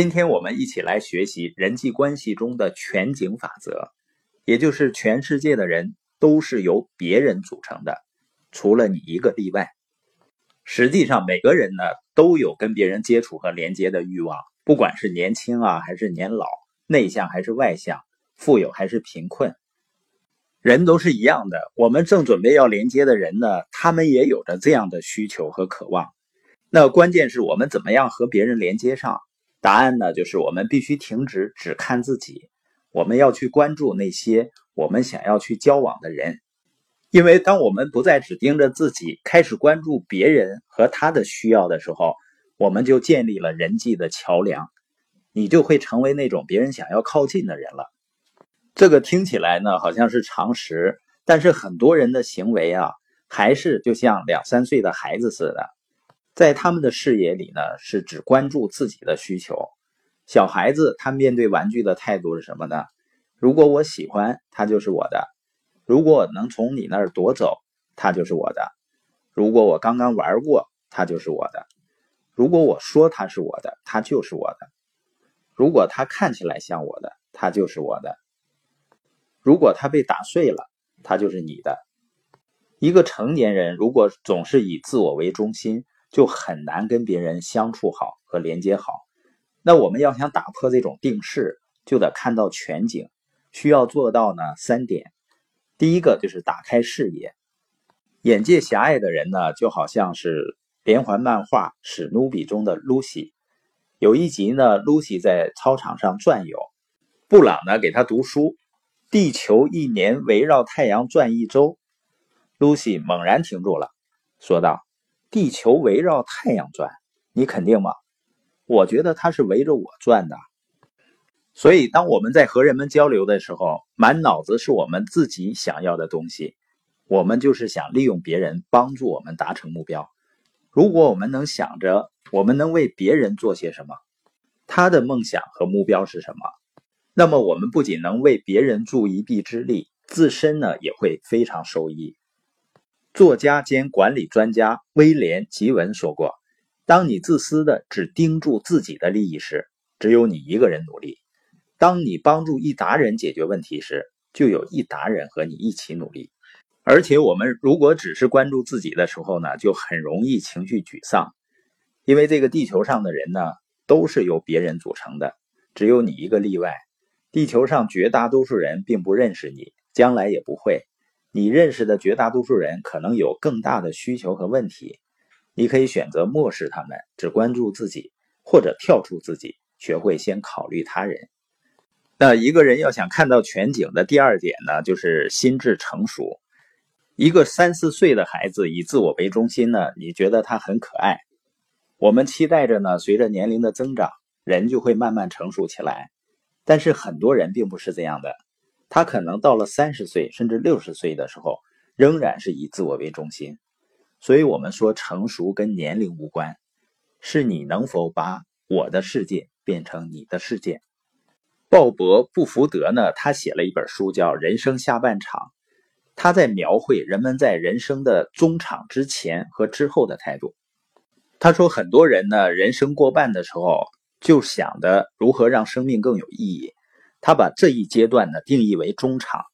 今天我们一起来学习人际关系中的全景法则，也就是全世界的人都是由别人组成的，除了你一个例外。实际上，每个人呢都有跟别人接触和连接的欲望，不管是年轻啊还是年老，内向还是外向，富有还是贫困，人都是一样的。我们正准备要连接的人呢，他们也有着这样的需求和渴望。那关键是我们怎么样和别人连接上？答案呢，就是我们必须停止只看自己，我们要去关注那些我们想要去交往的人。因为当我们不再只盯着自己，开始关注别人和他的需要的时候，我们就建立了人际的桥梁，你就会成为那种别人想要靠近的人了。这个听起来呢好像是常识，但是很多人的行为啊，还是就像两三岁的孩子似的。在他们的视野里呢，是只关注自己的需求。小孩子他面对玩具的态度是什么呢？如果我喜欢，它就是我的；如果我能从你那儿夺走，它就是我的；如果我刚刚玩过，它就是我的；如果我说它是我的，它就是我的；如果它看起来像我的，它就是我的；如果它被打碎了，它就是你的。一个成年人如果总是以自我为中心，就很难跟别人相处好和连接好。那我们要想打破这种定势，就得看到全景。需要做到呢三点。第一个就是打开视野。眼界狭隘的人呢，就好像是连环漫画《史努比》中的露西。有一集呢，露西在操场上转悠，布朗呢给他读书：“地球一年围绕太阳转一周。”露西猛然停住了，说道。地球围绕太阳转，你肯定吗？我觉得它是围着我转的。所以，当我们在和人们交流的时候，满脑子是我们自己想要的东西，我们就是想利用别人帮助我们达成目标。如果我们能想着我们能为别人做些什么，他的梦想和目标是什么，那么我们不仅能为别人助一臂之力，自身呢也会非常受益。作家兼管理专家威廉·吉文说过：“当你自私的只盯住自己的利益时，只有你一个人努力；当你帮助一达人解决问题时，就有一达人和你一起努力。而且，我们如果只是关注自己的时候呢，就很容易情绪沮丧，因为这个地球上的人呢，都是由别人组成的，只有你一个例外。地球上绝大多数人并不认识你，将来也不会。”你认识的绝大多数人可能有更大的需求和问题，你可以选择漠视他们，只关注自己，或者跳出自己，学会先考虑他人。那一个人要想看到全景的第二点呢，就是心智成熟。一个三四岁的孩子以自我为中心呢，你觉得他很可爱。我们期待着呢，随着年龄的增长，人就会慢慢成熟起来。但是很多人并不是这样的。他可能到了三十岁甚至六十岁的时候，仍然是以自我为中心。所以，我们说成熟跟年龄无关，是你能否把我的世界变成你的世界。鲍勃·布福德呢，他写了一本书叫《人生下半场》，他在描绘人们在人生的中场之前和之后的态度。他说，很多人呢，人生过半的时候，就想着如何让生命更有意义。他把这一阶段呢定义为中场。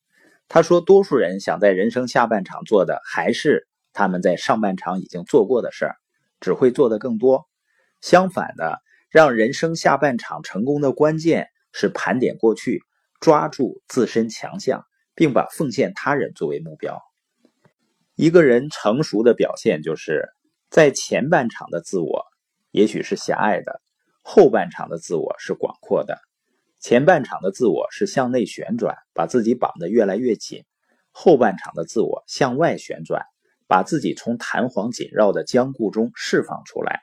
他说，多数人想在人生下半场做的，还是他们在上半场已经做过的事儿，只会做的更多。相反的，让人生下半场成功的关键是盘点过去，抓住自身强项，并把奉献他人作为目标。一个人成熟的表现，就是在前半场的自我也许是狭隘的，后半场的自我是广阔的。前半场的自我是向内旋转，把自己绑得越来越紧；后半场的自我向外旋转，把自己从弹簧紧绕的僵固中释放出来。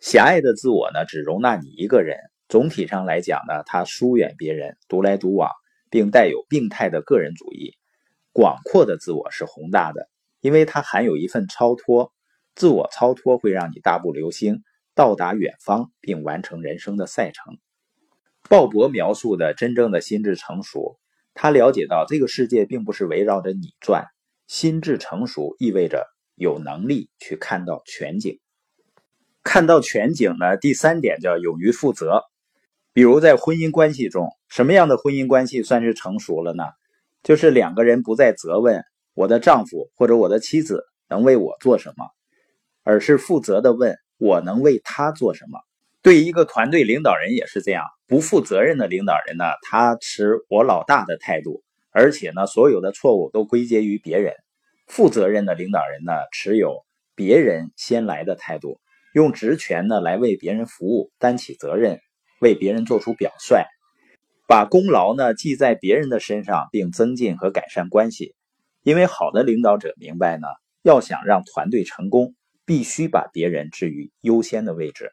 狭隘的自我呢，只容纳你一个人。总体上来讲呢，它疏远别人，独来独往，并带有病态的个人主义。广阔的自我是宏大的，因为它含有一份超脱。自我超脱会让你大步流星，到达远方，并完成人生的赛程。鲍勃描述的真正的心智成熟，他了解到这个世界并不是围绕着你转。心智成熟意味着有能力去看到全景。看到全景呢？第三点叫勇于负责。比如在婚姻关系中，什么样的婚姻关系算是成熟了呢？就是两个人不再责问我的丈夫或者我的妻子能为我做什么，而是负责的问我能为他做什么。对一个团队领导人也是这样，不负责任的领导人呢，他持我老大的态度，而且呢，所有的错误都归结于别人。负责任的领导人呢，持有别人先来的态度，用职权呢来为别人服务，担起责任。为别人做出表率，把功劳呢记在别人的身上，并增进和改善关系。因为好的领导者明白呢，要想让团队成功，必须把别人置于优先的位置。